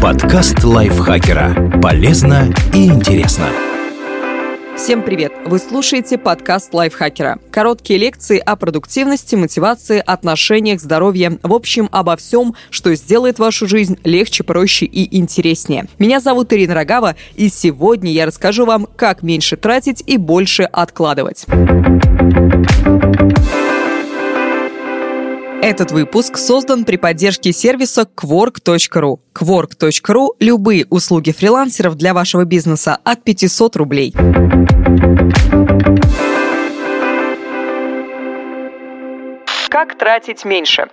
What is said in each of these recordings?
Подкаст лайфхакера. Полезно и интересно. Всем привет! Вы слушаете подкаст лайфхакера. Короткие лекции о продуктивности, мотивации, отношениях, здоровье. В общем, обо всем, что сделает вашу жизнь легче, проще и интереснее. Меня зовут Ирина Рогава, и сегодня я расскажу вам, как меньше тратить и больше откладывать. Этот выпуск создан при поддержке сервиса Quark.ru. Quark.ru – любые услуги фрилансеров для вашего бизнеса от 500 рублей. Как тратить меньше?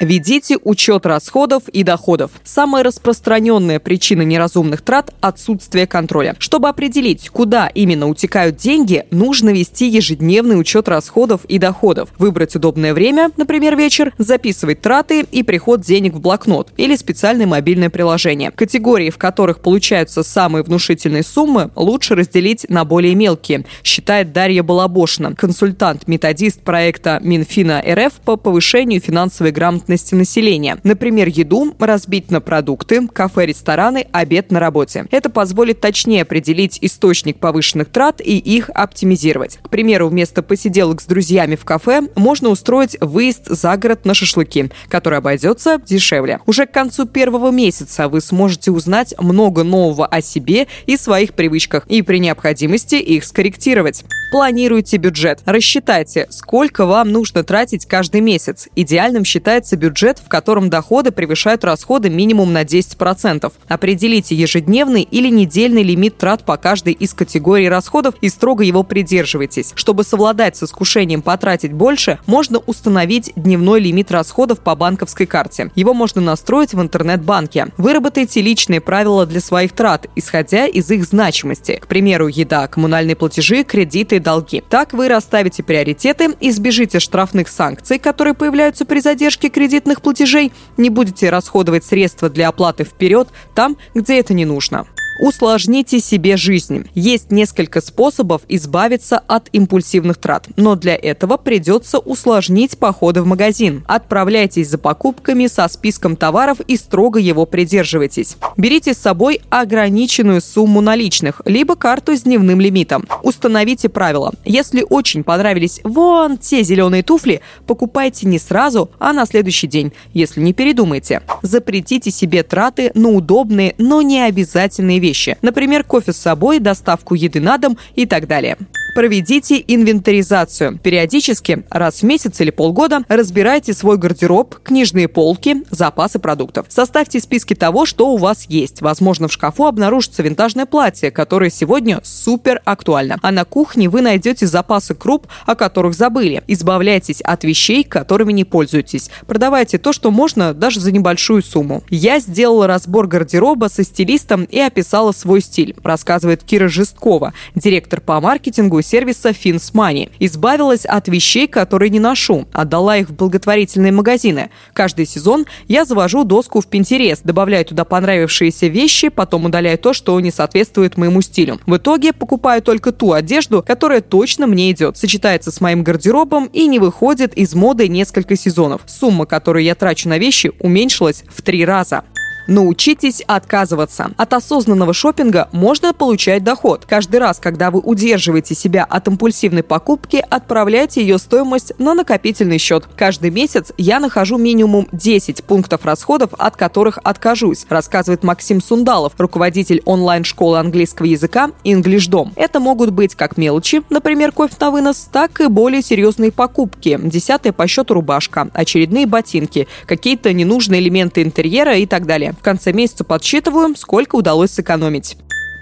Ведите учет расходов и доходов. Самая распространенная причина неразумных трат – отсутствие контроля. Чтобы определить, куда именно утекают деньги, нужно вести ежедневный учет расходов и доходов. Выбрать удобное время, например, вечер, записывать траты и приход денег в блокнот или специальное мобильное приложение. Категории, в которых получаются самые внушительные суммы, лучше разделить на более мелкие, считает Дарья Балабошина, консультант-методист проекта Минфина РФ по повышению финансовой грамотности грамотности населения. Например, еду разбить на продукты, кафе, рестораны, обед на работе. Это позволит точнее определить источник повышенных трат и их оптимизировать. К примеру, вместо посиделок с друзьями в кафе можно устроить выезд за город на шашлыки, который обойдется дешевле. Уже к концу первого месяца вы сможете узнать много нового о себе и своих привычках и при необходимости их скорректировать. Планируйте бюджет. Рассчитайте, сколько вам нужно тратить каждый месяц. Идеальным считается бюджет, в котором доходы превышают расходы минимум на 10%. Определите ежедневный или недельный лимит трат по каждой из категорий расходов и строго его придерживайтесь. Чтобы совладать с искушением потратить больше, можно установить дневной лимит расходов по банковской карте. Его можно настроить в интернет-банке. Выработайте личные правила для своих трат, исходя из их значимости. К примеру, еда, коммунальные платежи, кредиты долги. Так вы расставите приоритеты, избежите штрафных санкций, которые появляются при задержке кредитных платежей, не будете расходовать средства для оплаты вперед там, где это не нужно. Усложните себе жизнь. Есть несколько способов избавиться от импульсивных трат, но для этого придется усложнить походы в магазин. Отправляйтесь за покупками со списком товаров и строго его придерживайтесь. Берите с собой ограниченную сумму наличных, либо карту с дневным лимитом. Установите правила. Если очень понравились вон те зеленые туфли, покупайте не сразу, а на следующий день, если не передумайте. Запретите себе траты на удобные, но не обязательные вещи вещи. Например, кофе с собой, доставку еды на дом и так далее проведите инвентаризацию. Периодически, раз в месяц или полгода, разбирайте свой гардероб, книжные полки, запасы продуктов. Составьте списки того, что у вас есть. Возможно, в шкафу обнаружится винтажное платье, которое сегодня супер актуально. А на кухне вы найдете запасы круп, о которых забыли. Избавляйтесь от вещей, которыми не пользуетесь. Продавайте то, что можно, даже за небольшую сумму. Я сделала разбор гардероба со стилистом и описала свой стиль, рассказывает Кира Жесткова, директор по маркетингу сервиса FinSmoney. Избавилась от вещей, которые не ношу, отдала их в благотворительные магазины. Каждый сезон я завожу доску в Pinterest, добавляю туда понравившиеся вещи, потом удаляю то, что не соответствует моему стилю. В итоге покупаю только ту одежду, которая точно мне идет, сочетается с моим гардеробом и не выходит из моды несколько сезонов. Сумма, которую я трачу на вещи, уменьшилась в три раза. Научитесь отказываться. От осознанного шопинга можно получать доход. Каждый раз, когда вы удерживаете себя от импульсивной покупки, отправляйте ее стоимость на накопительный счет. Каждый месяц я нахожу минимум 10 пунктов расходов, от которых откажусь, рассказывает Максим Сундалов, руководитель онлайн-школы английского языка EnglishDom. Это могут быть как мелочи, например, кофе на вынос, так и более серьезные покупки. Десятая по счету рубашка, очередные ботинки, какие-то ненужные элементы интерьера и так далее. В конце месяца подсчитываю, сколько удалось сэкономить.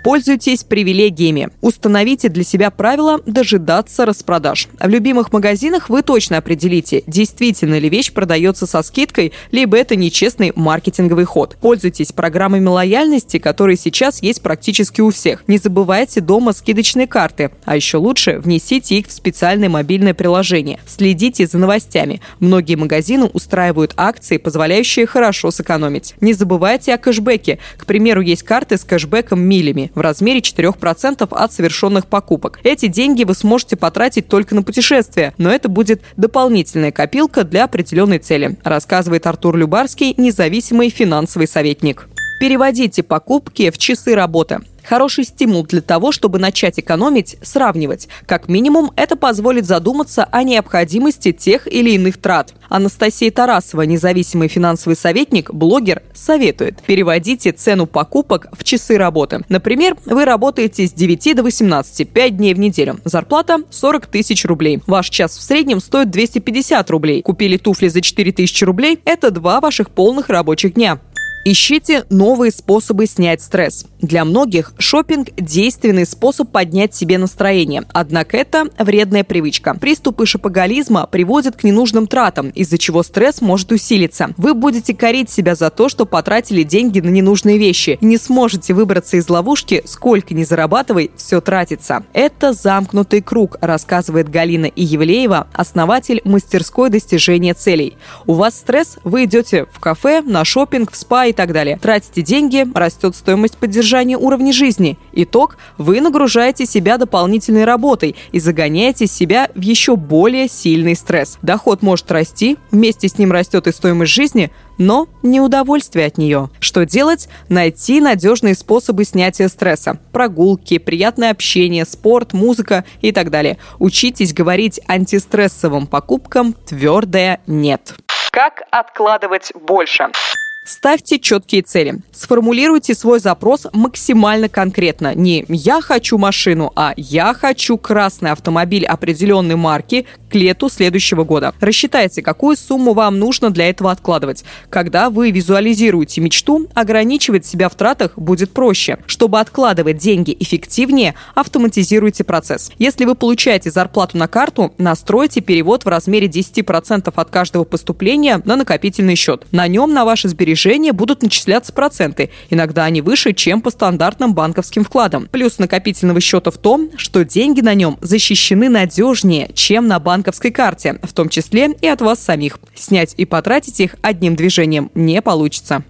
Пользуйтесь привилегиями. Установите для себя правило дожидаться распродаж. В любимых магазинах вы точно определите, действительно ли вещь продается со скидкой, либо это нечестный маркетинговый ход. Пользуйтесь программами лояльности, которые сейчас есть практически у всех. Не забывайте дома скидочные карты, а еще лучше внесите их в специальное мобильное приложение. Следите за новостями. Многие магазины устраивают акции, позволяющие хорошо сэкономить. Не забывайте о кэшбэке. К примеру, есть карты с кэшбэком милями. В размере 4% от совершенных покупок. Эти деньги вы сможете потратить только на путешествия, но это будет дополнительная копилка для определенной цели, рассказывает Артур Любарский, независимый финансовый советник. Переводите покупки в часы работы. Хороший стимул для того, чтобы начать экономить, сравнивать. Как минимум, это позволит задуматься о необходимости тех или иных трат. Анастасия Тарасова, независимый финансовый советник, блогер, советует. Переводите цену покупок в часы работы. Например, вы работаете с 9 до 18, 5 дней в неделю. Зарплата 40 тысяч рублей. Ваш час в среднем стоит 250 рублей. Купили туфли за 4 тысячи рублей – это два ваших полных рабочих дня. Ищите новые способы снять стресс. Для многих шопинг – действенный способ поднять себе настроение. Однако это вредная привычка. Приступы шопоголизма приводят к ненужным тратам, из-за чего стресс может усилиться. Вы будете корить себя за то, что потратили деньги на ненужные вещи. Не сможете выбраться из ловушки, сколько ни зарабатывай, все тратится. Это замкнутый круг, рассказывает Галина Иевлеева, основатель мастерской достижения целей. У вас стресс, вы идете в кафе, на шопинг, в спа и так далее. Тратите деньги, растет стоимость поддержания уровня жизни. Итог – вы нагружаете себя дополнительной работой и загоняете себя в еще более сильный стресс. Доход может расти, вместе с ним растет и стоимость жизни, но не удовольствие от нее. Что делать? Найти надежные способы снятия стресса. Прогулки, приятное общение, спорт, музыка и так далее. Учитесь говорить антистрессовым покупкам твердое «нет». Как откладывать больше? Ставьте четкие цели. Сформулируйте свой запрос максимально конкретно. Не «я хочу машину», а «я хочу красный автомобиль определенной марки к лету следующего года». Рассчитайте, какую сумму вам нужно для этого откладывать. Когда вы визуализируете мечту, ограничивать себя в тратах будет проще. Чтобы откладывать деньги эффективнее, автоматизируйте процесс. Если вы получаете зарплату на карту, настройте перевод в размере 10% от каждого поступления на накопительный счет. На нем на ваши сбережения сбережения будут начисляться проценты. Иногда они выше, чем по стандартным банковским вкладам. Плюс накопительного счета в том, что деньги на нем защищены надежнее, чем на банковской карте, в том числе и от вас самих. Снять и потратить их одним движением не получится.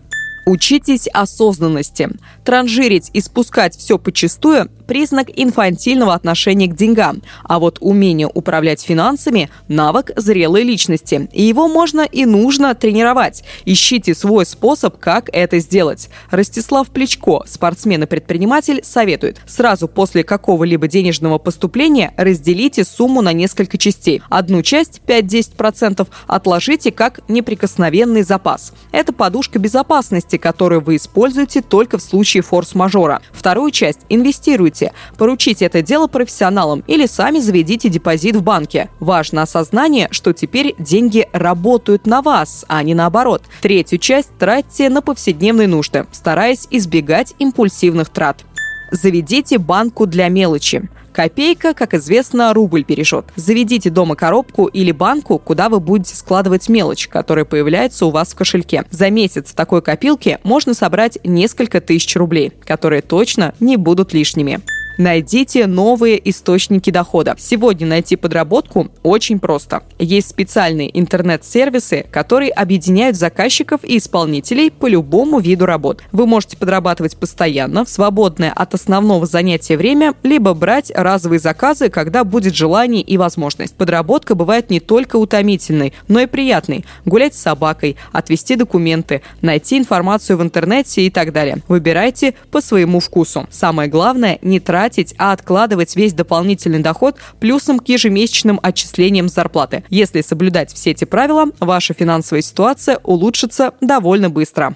Учитесь осознанности. Транжирить и спускать все почастую – признак инфантильного отношения к деньгам. А вот умение управлять финансами – навык зрелой личности. И его можно и нужно тренировать. Ищите свой способ, как это сделать. Ростислав Плечко, спортсмен и предприниматель, советует. Сразу после какого-либо денежного поступления разделите сумму на несколько частей. Одну часть, 5-10%, отложите как неприкосновенный запас. Это подушка безопасности, которые вы используете только в случае форс-мажора. Вторую часть инвестируйте. Поручите это дело профессионалам или сами заведите депозит в банке. Важно осознание, что теперь деньги работают на вас, а не наоборот. Третью часть тратьте на повседневные нужды, стараясь избегать импульсивных трат. Заведите банку для мелочи. Копейка, как известно, рубль перешет. Заведите дома коробку или банку, куда вы будете складывать мелочь, которая появляется у вас в кошельке. За месяц в такой копилке можно собрать несколько тысяч рублей, которые точно не будут лишними. Найдите новые источники дохода. Сегодня найти подработку очень просто. Есть специальные интернет-сервисы, которые объединяют заказчиков и исполнителей по любому виду работ. Вы можете подрабатывать постоянно, в свободное от основного занятия время, либо брать разовые заказы, когда будет желание и возможность. Подработка бывает не только утомительной, но и приятной. Гулять с собакой, отвести документы, найти информацию в интернете и так далее. Выбирайте по своему вкусу. Самое главное, не тратить тратить, а откладывать весь дополнительный доход плюсом к ежемесячным отчислениям зарплаты. Если соблюдать все эти правила, ваша финансовая ситуация улучшится довольно быстро.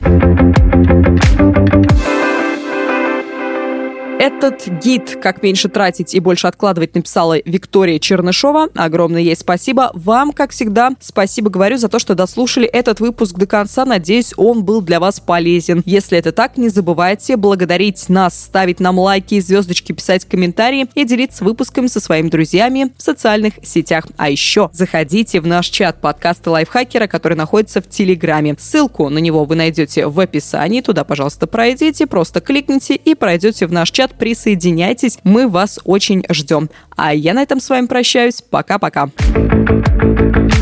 Этот гид «Как меньше тратить и больше откладывать» написала Виктория Чернышова. Огромное ей спасибо. Вам, как всегда, спасибо говорю за то, что дослушали этот выпуск до конца. Надеюсь, он был для вас полезен. Если это так, не забывайте благодарить нас, ставить нам лайки, звездочки, писать комментарии и делиться выпусками со своими друзьями в социальных сетях. А еще заходите в наш чат подкаста Лайфхакера, который находится в Телеграме. Ссылку на него вы найдете в описании. Туда, пожалуйста, пройдите, просто кликните и пройдете в наш чат чат, присоединяйтесь, мы вас очень ждем. А я на этом с вами прощаюсь. Пока-пока.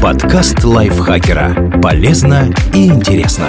Подкаст лайфхакера. Полезно и интересно.